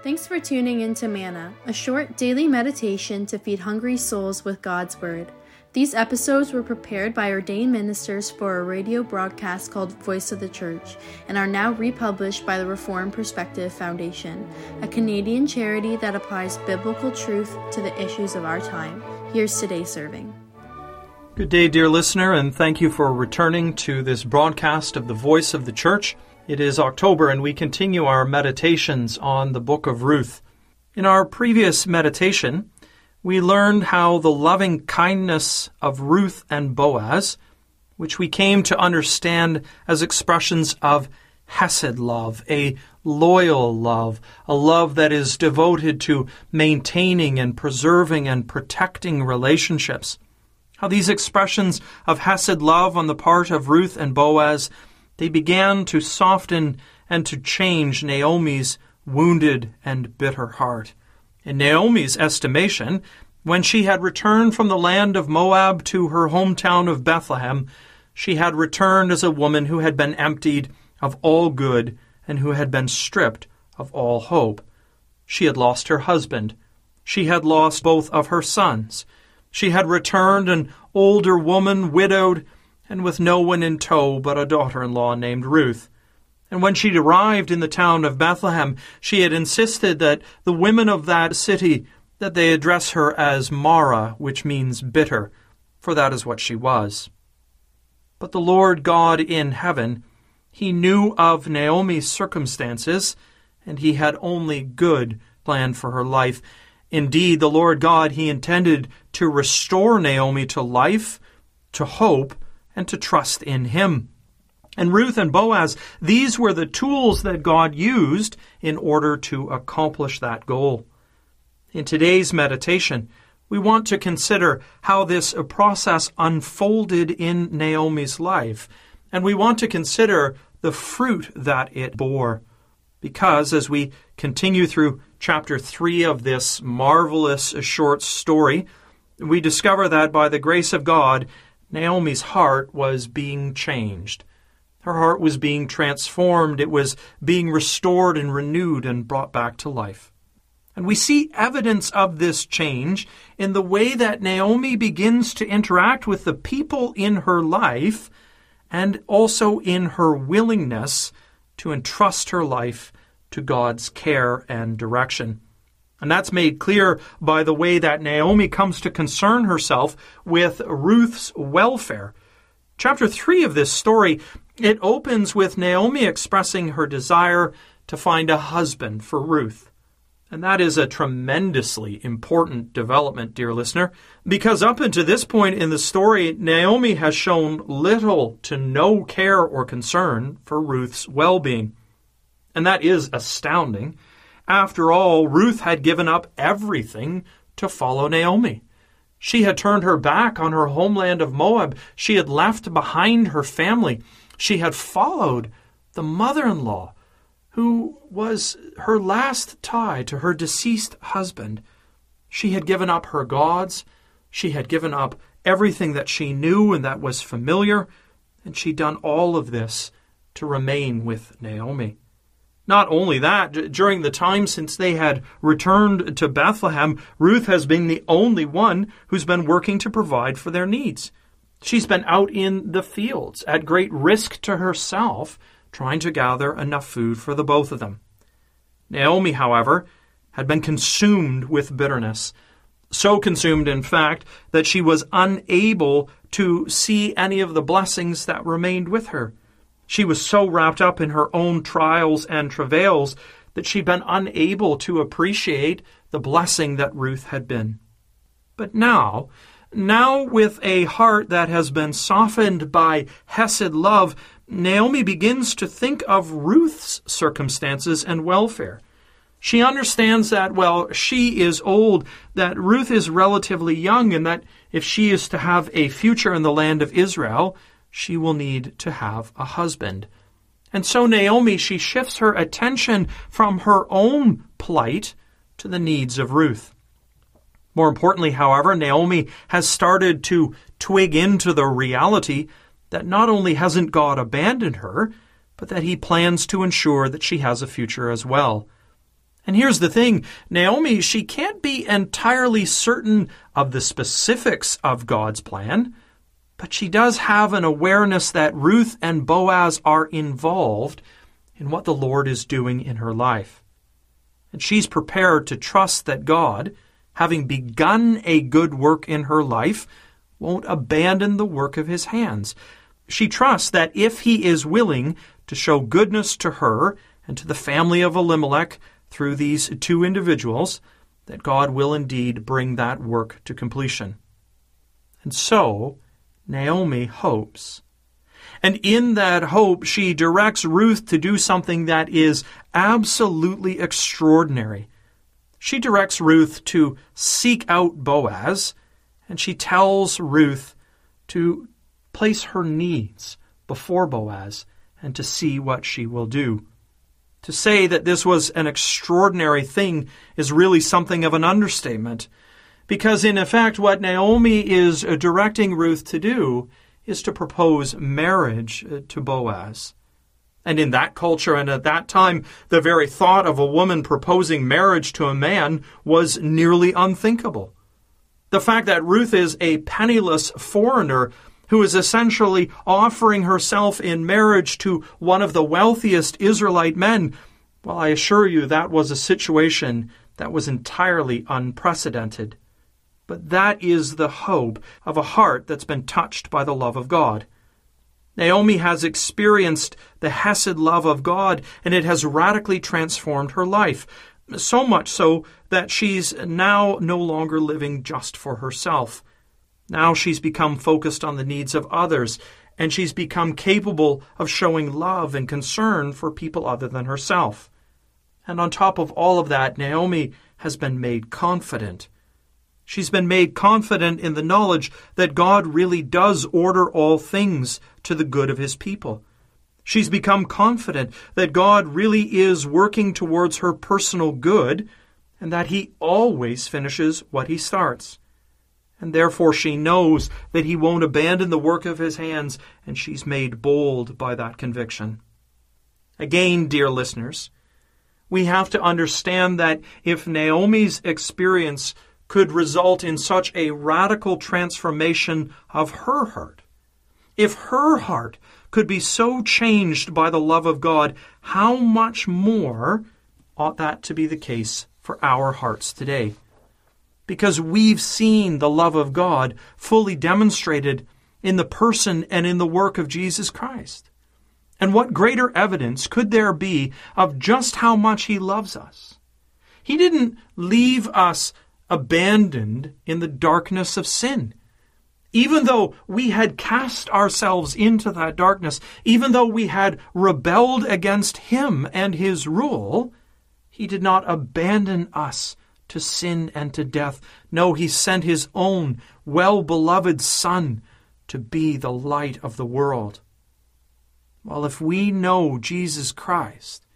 Thanks for tuning in to Manna, a short daily meditation to feed hungry souls with God's Word. These episodes were prepared by ordained ministers for a radio broadcast called Voice of the Church and are now republished by the Reformed Perspective Foundation, a Canadian charity that applies biblical truth to the issues of our time. Here's today's serving. Good day, dear listener, and thank you for returning to this broadcast of the Voice of the Church. It is October, and we continue our meditations on the book of Ruth. In our previous meditation, we learned how the loving kindness of Ruth and Boaz, which we came to understand as expressions of Hesed love, a loyal love, a love that is devoted to maintaining and preserving and protecting relationships. How these expressions of Hesed love on the part of Ruth and Boaz they began to soften and to change Naomi's wounded and bitter heart. In Naomi's estimation, when she had returned from the land of Moab to her hometown of Bethlehem, she had returned as a woman who had been emptied of all good and who had been stripped of all hope. She had lost her husband. She had lost both of her sons. She had returned an older woman, widowed, and with no one in tow but a daughter in law named Ruth. And when she'd arrived in the town of Bethlehem, she had insisted that the women of that city that they address her as Mara, which means bitter, for that is what she was. But the Lord God in heaven, he knew of Naomi's circumstances, and he had only good planned for her life. Indeed, the Lord God, he intended to restore Naomi to life, to hope, and to trust in Him. And Ruth and Boaz, these were the tools that God used in order to accomplish that goal. In today's meditation, we want to consider how this process unfolded in Naomi's life, and we want to consider the fruit that it bore. Because as we continue through chapter 3 of this marvelous short story, we discover that by the grace of God, Naomi's heart was being changed. Her heart was being transformed. It was being restored and renewed and brought back to life. And we see evidence of this change in the way that Naomi begins to interact with the people in her life and also in her willingness to entrust her life to God's care and direction. And that's made clear by the way that Naomi comes to concern herself with Ruth's welfare. Chapter 3 of this story, it opens with Naomi expressing her desire to find a husband for Ruth. And that is a tremendously important development, dear listener, because up until this point in the story, Naomi has shown little to no care or concern for Ruth's well being. And that is astounding after all, Ruth had given up everything to follow Naomi. She had turned her back on her homeland of Moab. She had left behind her family. She had followed the mother in law, who was her last tie to her deceased husband. She had given up her gods. She had given up everything that she knew and that was familiar. And she'd done all of this to remain with Naomi. Not only that, during the time since they had returned to Bethlehem, Ruth has been the only one who's been working to provide for their needs. She's been out in the fields at great risk to herself, trying to gather enough food for the both of them. Naomi, however, had been consumed with bitterness. So consumed, in fact, that she was unable to see any of the blessings that remained with her. She was so wrapped up in her own trials and travails that she'd been unable to appreciate the blessing that Ruth had been. But now, now with a heart that has been softened by Hesed love, Naomi begins to think of Ruth's circumstances and welfare. She understands that, well, she is old, that Ruth is relatively young, and that if she is to have a future in the land of Israel, she will need to have a husband. And so Naomi, she shifts her attention from her own plight to the needs of Ruth. More importantly, however, Naomi has started to twig into the reality that not only hasn't God abandoned her, but that he plans to ensure that she has a future as well. And here's the thing Naomi, she can't be entirely certain of the specifics of God's plan, but she does have an awareness that Ruth and Boaz are involved in what the Lord is doing in her life. And she's prepared to trust that God, having begun a good work in her life, won't abandon the work of his hands. She trusts that if he is willing to show goodness to her and to the family of Elimelech, through these two individuals that God will indeed bring that work to completion. And so, Naomi hopes. And in that hope, she directs Ruth to do something that is absolutely extraordinary. She directs Ruth to seek out Boaz, and she tells Ruth to place her needs before Boaz and to see what she will do. To say that this was an extraordinary thing is really something of an understatement. Because, in effect, what Naomi is directing Ruth to do is to propose marriage uh, to Boaz. And in that culture and at that time, the very thought of a woman proposing marriage to a man was nearly unthinkable. The fact that Ruth is a penniless foreigner who is essentially offering herself in marriage to one of the wealthiest Israelite men, well, I assure you that was a situation that was entirely unprecedented. But that is the hope of a heart that's been touched by the love of God. Naomi has experienced the Hesed love of God, and it has radically transformed her life. So much so that she's now no longer living just for herself. Now she's become focused on the needs of others, and she's become capable of showing love and concern for people other than herself. And on top of all of that, Naomi has been made confident. She's been made confident in the knowledge that God really does order all things to the good of his people. She's become confident that God really is working towards her personal good and that he always finishes what he starts and therefore she knows that he won't abandon the work of his hands, and she's made bold by that conviction. Again, dear listeners, we have to understand that if Naomi's experience could result in such a radical transformation of her heart, if her heart could be so changed by the love of God, how much more ought that to be the case for our hearts today? because we've seen the love of God fully demonstrated in the person and in the work of Jesus Christ. And what greater evidence could there be of just how much He loves us? He didn't leave us abandoned in the darkness of sin. Even though we had cast ourselves into that darkness, even though we had rebelled against Him and His rule, He did not abandon us to sin and to death. No, he sent his own well beloved Son to be the light of the world. Well, if we know Jesus Christ,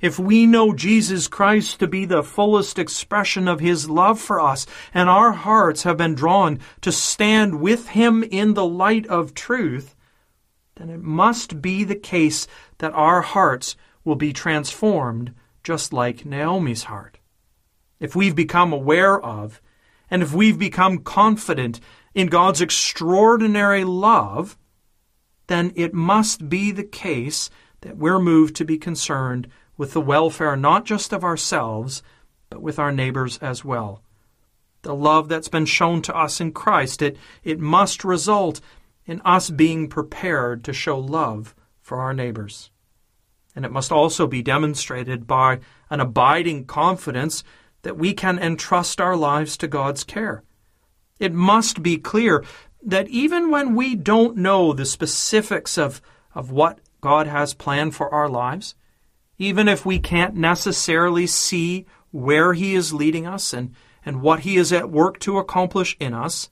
if we know Jesus Christ to be the fullest expression of His love for us, and our hearts have been drawn to stand with Him in the light of truth, then it must be the case that our hearts will be transformed just like Naomi's heart. If we've become aware of, and if we've become confident in God's extraordinary love, then it must be the case that we're moved to be concerned with the welfare not just of ourselves, but with our neighbors as well. The love that's been shown to us in Christ, it, it must result in us being prepared to show love for our neighbors. And it must also be demonstrated by an abiding confidence that we can entrust our lives to God's care. It must be clear that even when we don't know the specifics of, of what God has planned for our lives, even if we can't necessarily see where He is leading us and, and what He is at work to accomplish in us,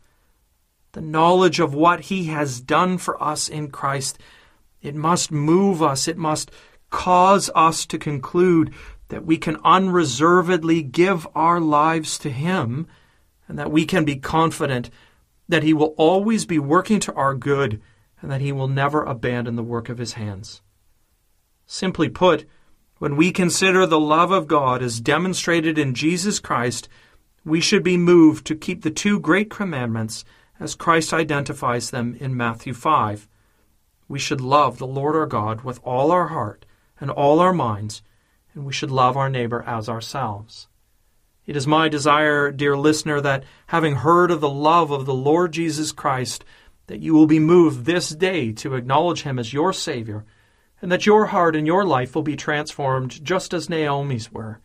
the knowledge of what He has done for us in Christ, it must move us, it must cause us to conclude that we can unreservedly give our lives to Him, and that we can be confident that He will always be working to our good and that He will never abandon the work of His hands. Simply put, When we consider the love of God as demonstrated in Jesus Christ, we should be moved to keep the two great commandments as Christ identifies them in Matthew 5. We should love the Lord our God with all our heart and all our minds, and we should love our neighbor as ourselves. It is my desire, dear listener, that having heard of the love of the Lord Jesus Christ, that you will be moved this day to acknowledge him as your Savior, and that your heart and your life will be transformed just as Naomi's were,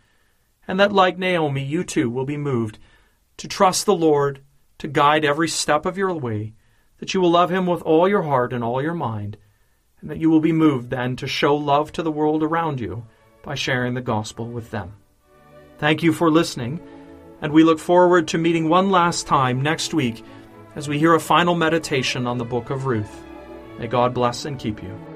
and that, like Naomi, you too will be moved to trust the Lord, to guide every step of your way, that you will love him with all your heart and all your mind, and that you will be moved then to show love to the world around you by sharing the gospel with them. Thank you for listening, and we look forward to meeting one last time next week as we hear a final meditation on the book of Ruth. May God bless and keep you.